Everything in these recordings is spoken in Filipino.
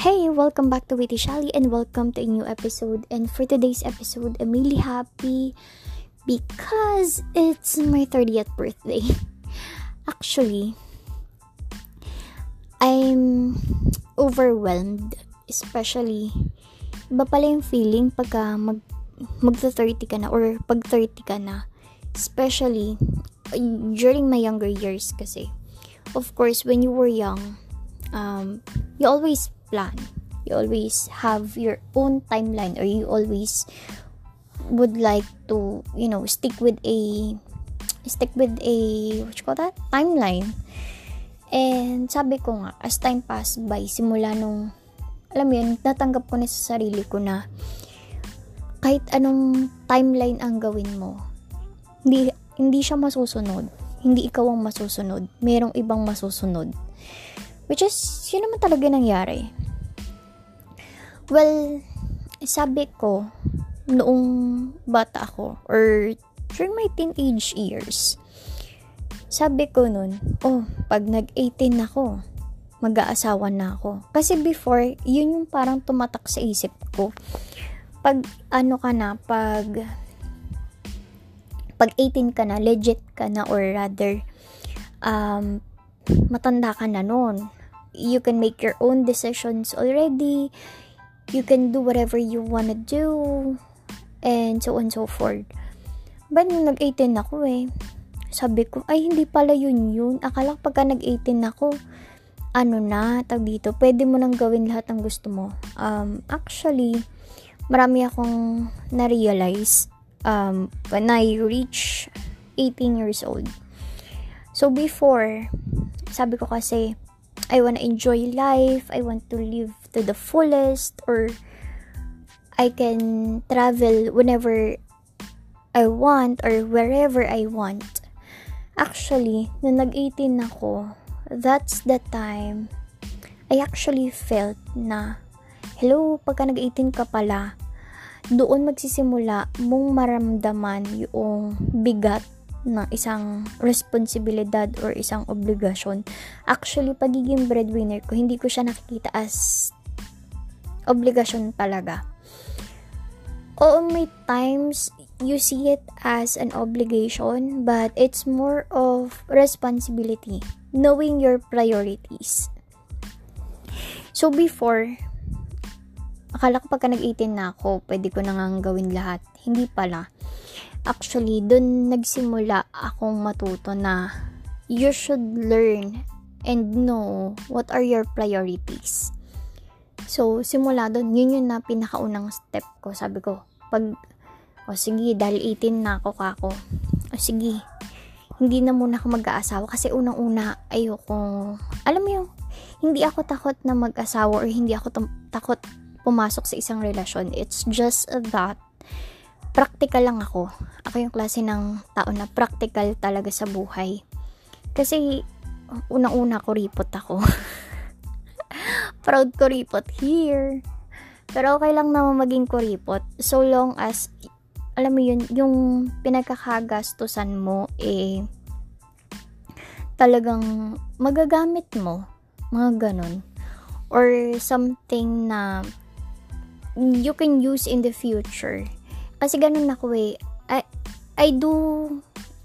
Hey, welcome back to Witty Shally and welcome to a new episode. And for today's episode, I'm really happy because it's my 30th birthday. Actually, I'm overwhelmed, especially iba pala yung feeling pagka mag magta 30 ka na or pag 30 ka na. Especially during my younger years kasi. Of course, when you were young, um, you always plan. You always have your own timeline or you always would like to, you know, stick with a stick with a what you call that? timeline. And sabi ko nga, as time passed by, simula nung alam mo yun, natanggap ko na sa sarili ko na kahit anong timeline ang gawin mo, hindi, hindi siya masusunod. Hindi ikaw ang masusunod. Merong ibang masusunod. Which is, yun naman talaga nangyari. Well, sabi ko, noong bata ako, or during my teenage years, sabi ko nun, oh, pag nag-18 ako, mag-aasawa na ako. Kasi before, yun yung parang tumatak sa isip ko. Pag ano ka na, pag pag 18 ka na, legit ka na, or rather, um, matanda ka na nun. You can make your own decisions already you can do whatever you wanna do, and so on and so forth. But nung nag-18 ako eh, sabi ko, ay hindi pala yun yun. Akala ko pagka nag-18 ako, ano na, tag dito, pwede mo nang gawin lahat ng gusto mo. Um, actually, marami akong na-realize um, when I reach 18 years old. So before, sabi ko kasi, I want to enjoy life, I want to live to the fullest, or I can travel whenever I want or wherever I want. Actually, nung nag-18 ako, that's the time I actually felt na, hello, pagka nag-18 ka pala, doon magsisimula mong maramdaman yung bigat ng isang responsibilidad or isang obligasyon. Actually, pagiging breadwinner ko, hindi ko siya nakikita as obligasyon talaga. Oo, may times you see it as an obligation, but it's more of responsibility, knowing your priorities. So before, akala ko pagka nag-18 na ako, pwede ko nang gawin lahat. Hindi pala actually, dun nagsimula akong matuto na you should learn and know what are your priorities. So, simula dun, yun yung na pinakaunang step ko. Sabi ko, pag, o sige, dahil 18 na ako kako. O sige, hindi na muna ako mag-aasawa kasi unang-una ayoko, alam mo yung, hindi ako takot na mag-asawa or hindi ako takot pumasok sa isang relasyon. It's just that practical lang ako. Ako yung klase ng tao na practical talaga sa buhay. Kasi, unang-una ko ripot ako. Proud ko ripot here. Pero okay lang naman maging kuripot. So long as, alam mo yun, yung pinagkakagastusan mo, eh, talagang magagamit mo. Mga ganun. Or something na you can use in the future kasi ganun ako eh. I, I do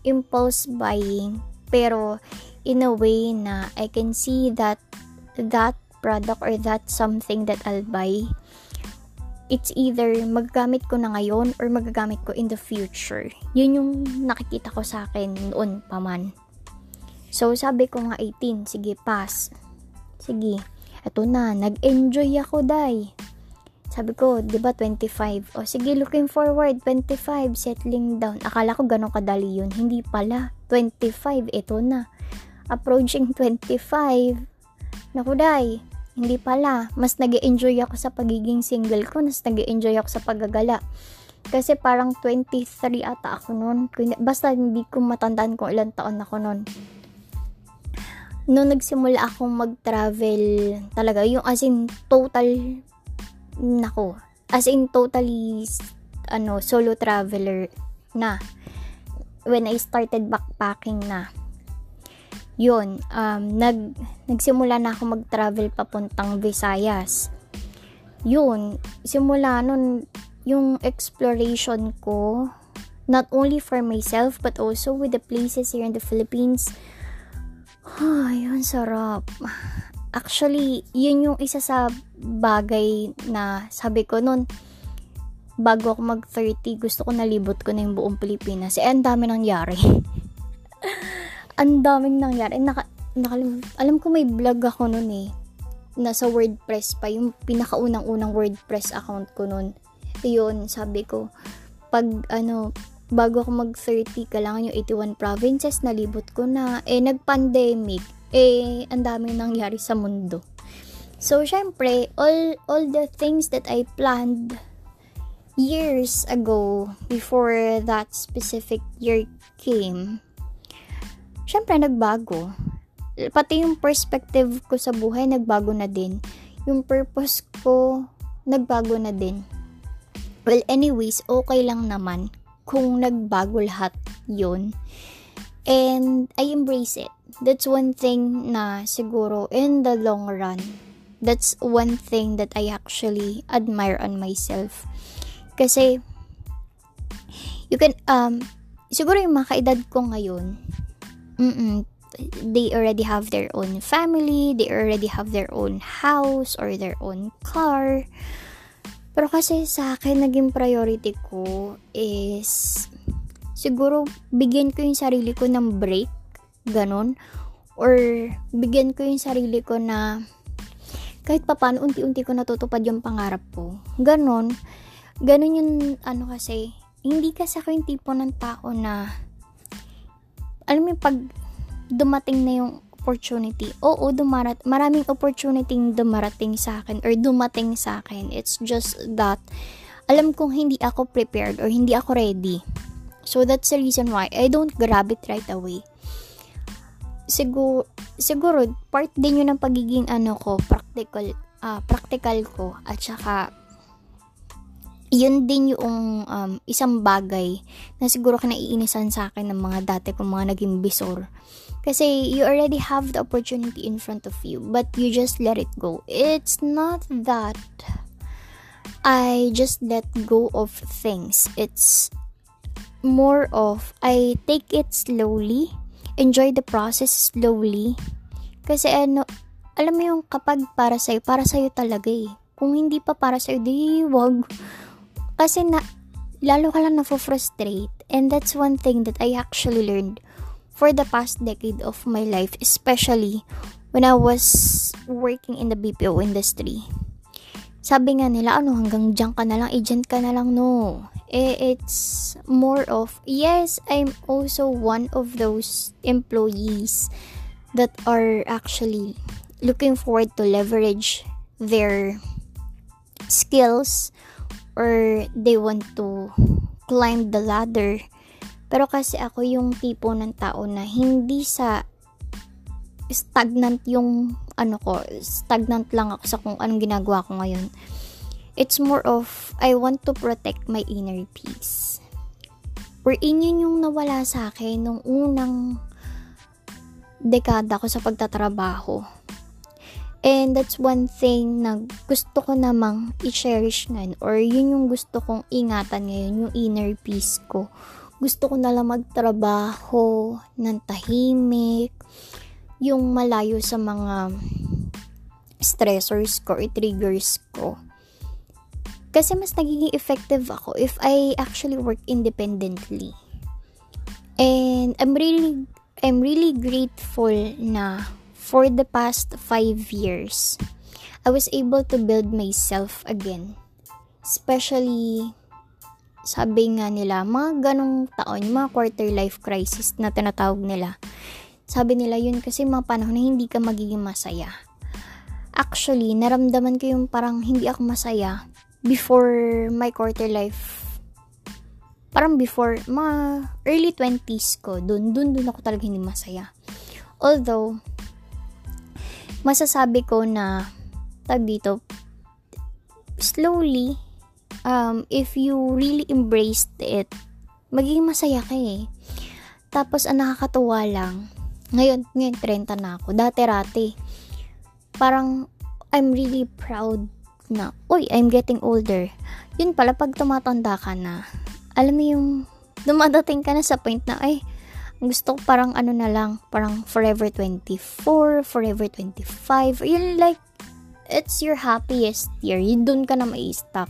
impulse buying. Pero, in a way na I can see that that product or that something that I'll buy, it's either magagamit ko na ngayon or magagamit ko in the future. Yun yung nakikita ko sa akin noon pa man. So, sabi ko nga 18, sige, pass. Sige, eto na, nag-enjoy ako, day. Sabi ko, 'di ba 25? O sige, looking forward 25, settling down. Akala ko ganun kadali 'yun. Hindi pala. 25 ito na. Approaching 25. Naku, dai. Hindi pala. Mas nag enjoy ako sa pagiging single ko. Mas nag enjoy ako sa paggagala. Kasi parang 23 ata ako noon. Basta hindi ko matandaan kung ilang taon ako noon. Noong nagsimula akong mag-travel talaga, yung as in total nako, as in totally ano, solo traveler na. When I started backpacking na. Yun, um, nag, nagsimula na ako mag-travel papuntang Visayas. yun, simula nun, yung exploration ko, not only for myself, but also with the places here in the Philippines, ay, yun, sarap. Actually, yun yung isa sa bagay na sabi ko nun, bago ako mag-30, gusto ko nalibot ko na yung buong Pilipinas. Eh, ang dami nangyari. ang daming nangyari. Naka, nakalim, alam ko may vlog ako nun eh. Nasa WordPress pa. Yung pinakaunang-unang WordPress account ko nun. Yun, sabi ko, pag ano, bago ako mag-30, kailangan yung 81 provinces, nalibot ko na. Eh, nag-pandemic. Eh, ang daming nangyari sa mundo. So, syempre, all, all the things that I planned years ago, before that specific year came, syempre, nagbago pati yung perspective ko sa buhay nagbago na din. Yung purpose ko nagbago na din. Well, anyways, okay lang naman kung nagbago lahat yun. And I embrace it. That's one thing na siguro in the long run, that's one thing that I actually admire on myself. Kasi, you can, um, siguro yung mga kaedad ko ngayon, mm they already have their own family, they already have their own house or their own car. Pero kasi sa akin, naging priority ko is siguro bigyan ko yung sarili ko ng break, ganun. Or bigyan ko yung sarili ko na kahit papaano unti-unti ko natutupad yung pangarap ko. Ganon. Ganon yung ano kasi, hindi kasi ako yung tipo ng tao na alam mo pag dumating na yung opportunity. Oo, dumarat, maraming opportunity dumarating sa akin or dumating sa akin. It's just that alam kong hindi ako prepared or hindi ako ready. So that's the reason why I don't grab it right away. Siguro, siguro part din yun ng pagiging ano ko, practical, uh, practical ko at saka yun din yung um, isang bagay na siguro kinaiinisan sa akin ng mga dati kong mga naging bisor kasi you already have the opportunity in front of you, but you just let it go. It's not that I just let go of things. It's more of I take it slowly, enjoy the process slowly. Kasi ano, alam mo yung kapag para sa'yo, para sa'yo talaga eh. Kung hindi pa para sa'yo, di wag. Kasi na, lalo ka lang na-frustrate. And that's one thing that I actually learned for the past decade of my life, especially when I was working in the BPO industry. Sabi nga nila, ano, hanggang dyan ka na lang, agent ka na lang, no. Eh, it's more of, yes, I'm also one of those employees that are actually looking forward to leverage their skills or they want to climb the ladder pero kasi ako yung tipo ng tao na hindi sa stagnant yung ano ko, stagnant lang ako sa kung anong ginagawa ko ngayon. It's more of, I want to protect my inner peace. Wherein yun yung nawala sa akin nung unang dekada ko sa pagtatrabaho. And that's one thing na gusto ko namang i-cherish ngayon or yun yung gusto kong ingatan ngayon, yung inner peace ko gusto ko na lang magtrabaho ng tahimik, yung malayo sa mga stressors ko or triggers ko. Kasi mas nagiging effective ako if I actually work independently. And I'm really I'm really grateful na for the past five years, I was able to build myself again. Especially sabi nga nila, mga ganong taon, mga quarter life crisis na tinatawag nila. Sabi nila yun kasi mga panahon na hindi ka magiging masaya. Actually, naramdaman ko yung parang hindi ako masaya before my quarter life. Parang before, mga early 20s ko, dun, dun, dun ako talaga hindi masaya. Although, masasabi ko na, tag dito, slowly, um, if you really embraced it, magiging masaya ka eh. Tapos, ang nakakatuwa lang, ngayon, ngayon 30 na ako. Dati-rati, parang, I'm really proud na, uy, I'm getting older. Yun pala, pag tumatanda ka na, alam mo yung, dumadating ka na sa point na, ay, gusto ko parang ano na lang, parang forever 24, forever 25, yun like, it's your happiest year. Yun doon ka na mai-stuck.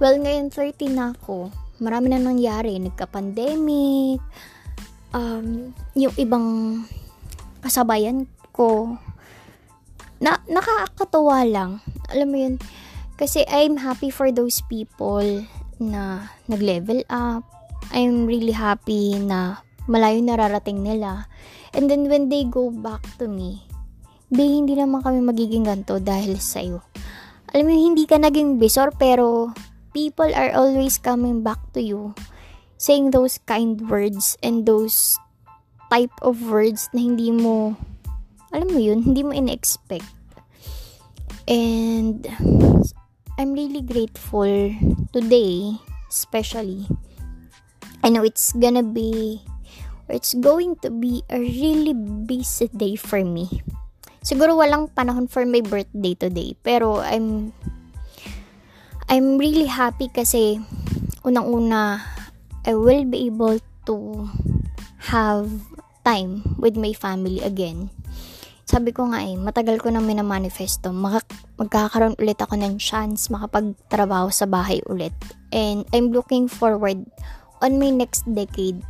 Well, ngayon 30 na ako. Marami na nangyari. Nagka-pandemic. Um, yung ibang kasabayan ko. Na, nakakatawa lang. Alam mo yun. Kasi I'm happy for those people na nag-level up. I'm really happy na malayo nararating nila. And then when they go back to me, Be, hindi naman kami magiging ganto dahil sa'yo. Alam mo, hindi ka naging bisor, pero people are always coming back to you saying those kind words and those type of words na hindi mo, alam mo yun, hindi mo in-expect. And I'm really grateful today, especially. I know it's gonna be, or it's going to be a really busy day for me Siguro walang panahon for my birthday today. Pero I'm I'm really happy kasi unang-una I will be able to have time with my family again. Sabi ko nga eh, matagal ko nang minamanifesto. Maka- magkakaroon ulit ako ng chance makapagtrabaho sa bahay ulit. And I'm looking forward on my next decade.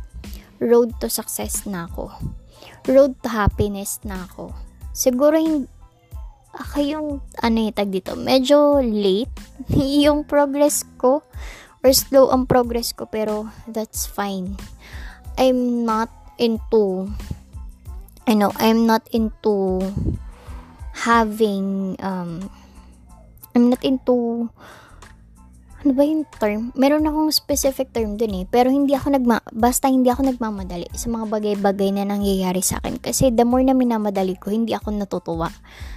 Road to success na ako. Road to happiness na ako siguro yung ako yung ano yung tag dito medyo late yung progress ko or slow ang progress ko pero that's fine I'm not into I know I'm not into having um I'm not into ano ba yung term? Meron akong specific term dun eh. Pero hindi ako nagma, basta hindi ako nagmamadali sa mga bagay-bagay na nangyayari sa akin. Kasi the more na minamadali ko, hindi ako natutuwa.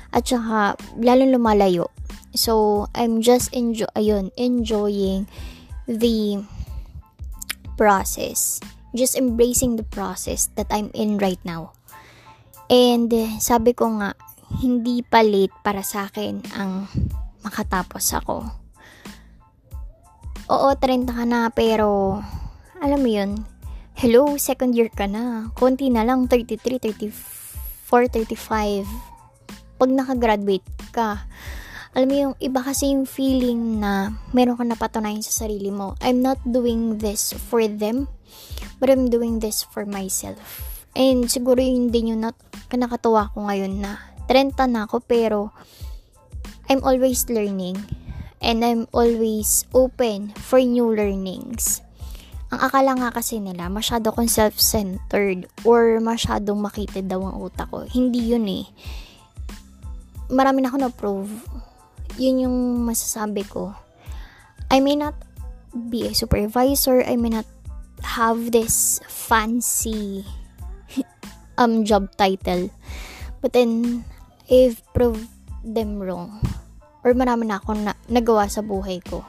At saka, lalong lumalayo. So, I'm just enjoy, ayun, enjoying the process. Just embracing the process that I'm in right now. And, sabi ko nga, hindi pa late para sa akin ang makatapos ako oo, 30 ka na, pero, alam mo yun, hello, second year ka na. Konti na lang, 33, 34, 35. Pag nakagraduate ka, alam mo yung iba kasi yung feeling na meron ka napatunayan sa sarili mo. I'm not doing this for them, but I'm doing this for myself. And siguro yun din yung not, kanakatawa ko ngayon na 30 na ako pero I'm always learning and I'm always open for new learnings. Ang akala nga kasi nila, masyado kong self-centered or masyadong makitid daw ang utak ko. Hindi yun eh. Marami na ako na-prove. Yun yung masasabi ko. I may not be a supervisor, I may not have this fancy um job title. But then, I've proved them wrong or marami na akong na, nagawa sa buhay ko.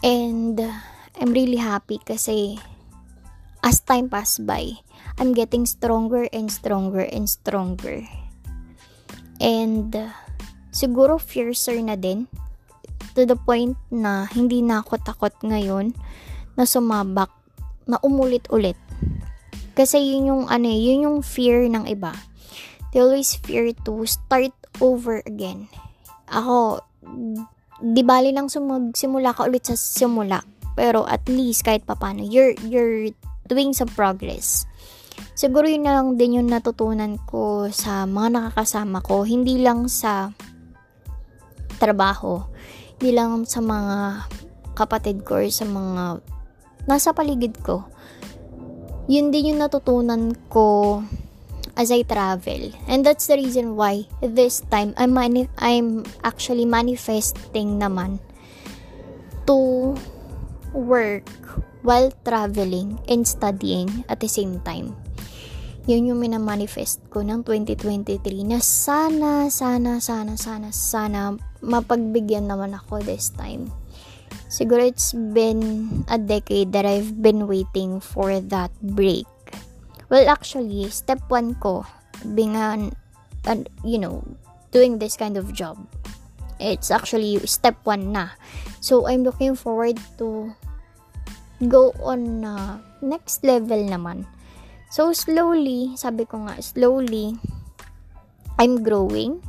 And I'm really happy kasi as time pass by, I'm getting stronger and stronger and stronger. And siguro fiercer na din to the point na hindi na ako takot ngayon na sumabak na umulit-ulit. Kasi yun yung ano, eh, yun yung fear ng iba. They always fear to start over again ako, di bali lang sumagsimula ka ulit sa simula. Pero at least kahit papano, you're, you're doing some progress. Siguro yun na lang din yung natutunan ko sa mga nakakasama ko. Hindi lang sa trabaho. Hindi lang sa mga kapatid ko or sa mga nasa paligid ko. Yun din yung natutunan ko as I travel. And that's the reason why this time I'm mani- I'm actually manifesting naman to work while traveling and studying at the same time. Yun yung minamanifest ko ng 2023 na sana, sana, sana, sana, sana mapagbigyan naman ako this time. Siguro it's been a decade that I've been waiting for that break Well, actually, step 1 ko, being an, an, you know, doing this kind of job, It's actually step 1 na. So, I'm looking forward to go on uh, next level naman. So, slowly, sabi ko nga, slowly, I'm growing.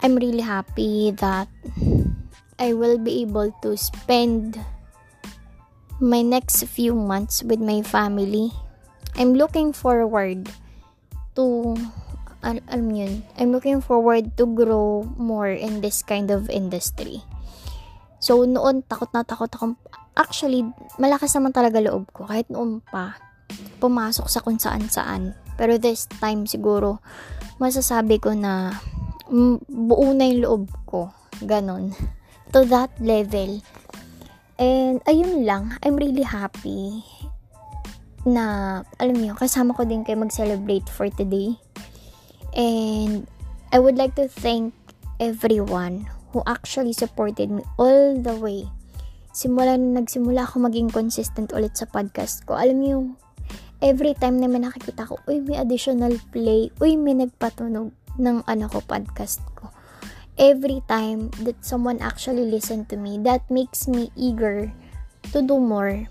I'm really happy that I will be able to spend my next few months with my family. I'm looking forward to al alam yun, I'm looking forward to grow more in this kind of industry. So, noon, takot na takot ako. Actually, malakas naman talaga loob ko. Kahit noon pa, pumasok sa kung saan saan. Pero this time, siguro, masasabi ko na buo na yung loob ko. Ganon. To that level. And, ayun lang. I'm really happy na, alam niyo, kasama ko din kayo mag-celebrate for today. And, I would like to thank everyone who actually supported me all the way. Simula na nagsimula ako maging consistent ulit sa podcast ko. Alam niyo, every time na may nakikita ko, uy, may additional play, uy, may nagpatunog ng ano ko, podcast ko every time that someone actually listen to me, that makes me eager to do more.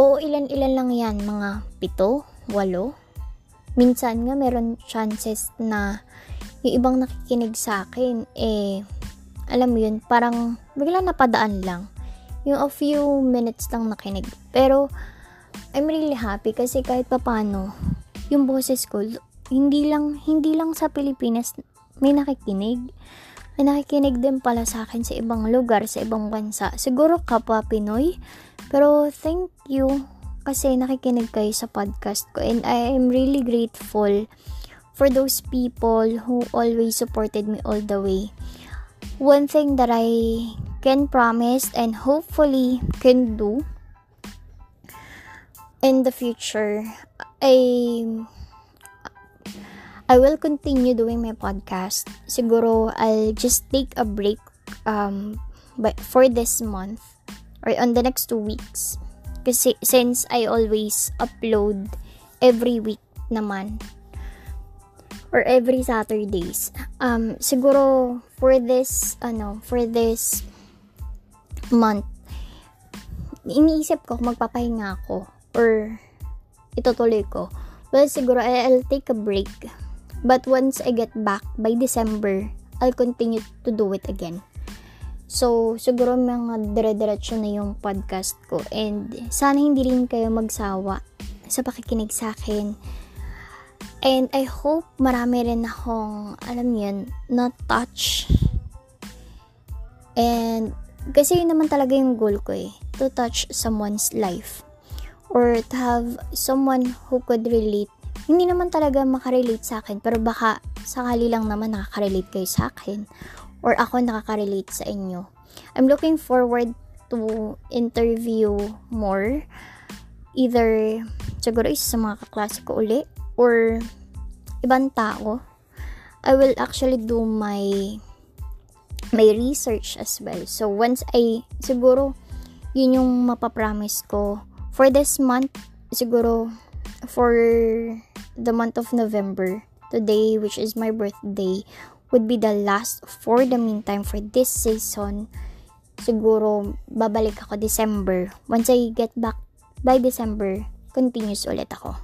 O ilan-ilan lang yan, mga pito, walo. Minsan nga meron chances na yung ibang nakikinig sa akin, eh, alam mo yun, parang bigla napadaan lang. Yung a few minutes lang nakinig. Pero, I'm really happy kasi kahit papano, yung boses ko, hindi lang, hindi lang sa Pilipinas may nakikinig. May nakikinig din pala sa akin sa ibang lugar, sa ibang bansa. Siguro kapwa Pinoy. Pero thank you kasi nakikinig kayo sa podcast ko. And I am really grateful for those people who always supported me all the way. One thing that I can promise and hopefully can do in the future, I I will continue doing my podcast. Siguro, I'll just take a break um, but for this month or on the next two weeks. Kasi since I always upload every week naman or every Saturdays. Um, siguro for this, ano, for this month, iniisip ko magpapahinga ako or itutuloy ko. Well, siguro I'll take a break But once I get back by December, I'll continue to do it again. So, siguro mga dire-diretso na yung podcast ko. And sana hindi rin kayo magsawa sa pakikinig sa akin. And I hope marami rin akong, alam yun, na touch. And kasi yun naman talaga yung goal ko eh. To touch someone's life. Or to have someone who could relate hindi naman talaga makarelate sa akin, pero baka sakali lang naman nakakarelate kayo sa akin or ako nakakarelate sa inyo. I'm looking forward to interview more either siguro isa sa mga kaklase ko uli or ibang tao. I will actually do my my research as well. So once I siguro yun yung mapapromise ko for this month siguro for the month of November, today, which is my birthday, would be the last for the meantime for this season. Siguro, babalik ako December. Once I get back by December, continuous ulit ako.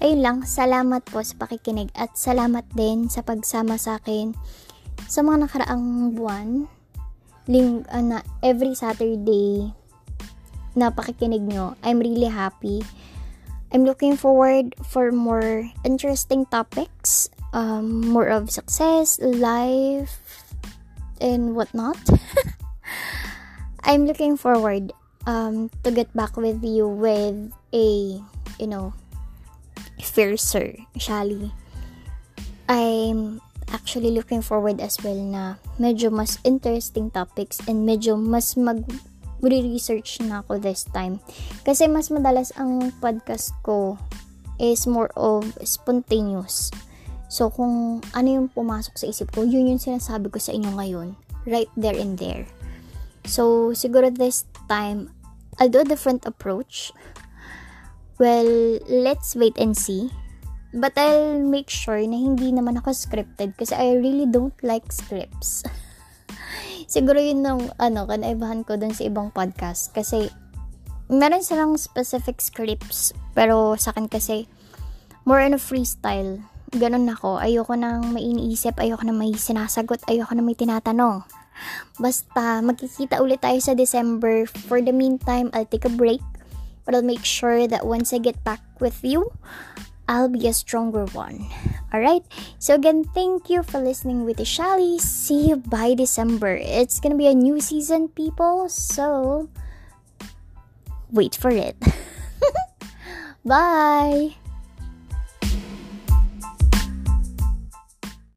Ayun lang, salamat po sa pakikinig at salamat din sa pagsama sa akin sa mga nakaraang buwan. Ling, uh, na every Saturday na pakikinig nyo. I'm really happy I'm looking forward for more interesting topics, um, more of success, life, and whatnot. I'm looking forward um, to get back with you with a, you know, fiercer, Shali. I'm actually looking forward as well na medyo mas interesting topics and medyo mas mag re-research na ako this time. Kasi mas madalas ang podcast ko is more of spontaneous. So, kung ano yung pumasok sa isip ko, yun yung sinasabi ko sa inyo ngayon. Right there and there. So, siguro this time, I'll do a different approach. Well, let's wait and see. But I'll make sure na hindi naman ako scripted kasi I really don't like scripts. Siguro yun ng ano, kanaibahan ko dun sa ibang podcast kasi meron silang specific scripts pero sa akin kasi more on a freestyle. Ganun ako. Ayoko nang may iniisip, ayoko na may sinasagot, ayoko na may tinatanong. Basta, magkikita ulit tayo sa December. For the meantime, I'll take a break. But I'll make sure that once I get back with you, I'll be a stronger one. Alright? So again, thank you for listening with Ishali. See you by December. It's gonna be a new season, people. So wait for it. Bye!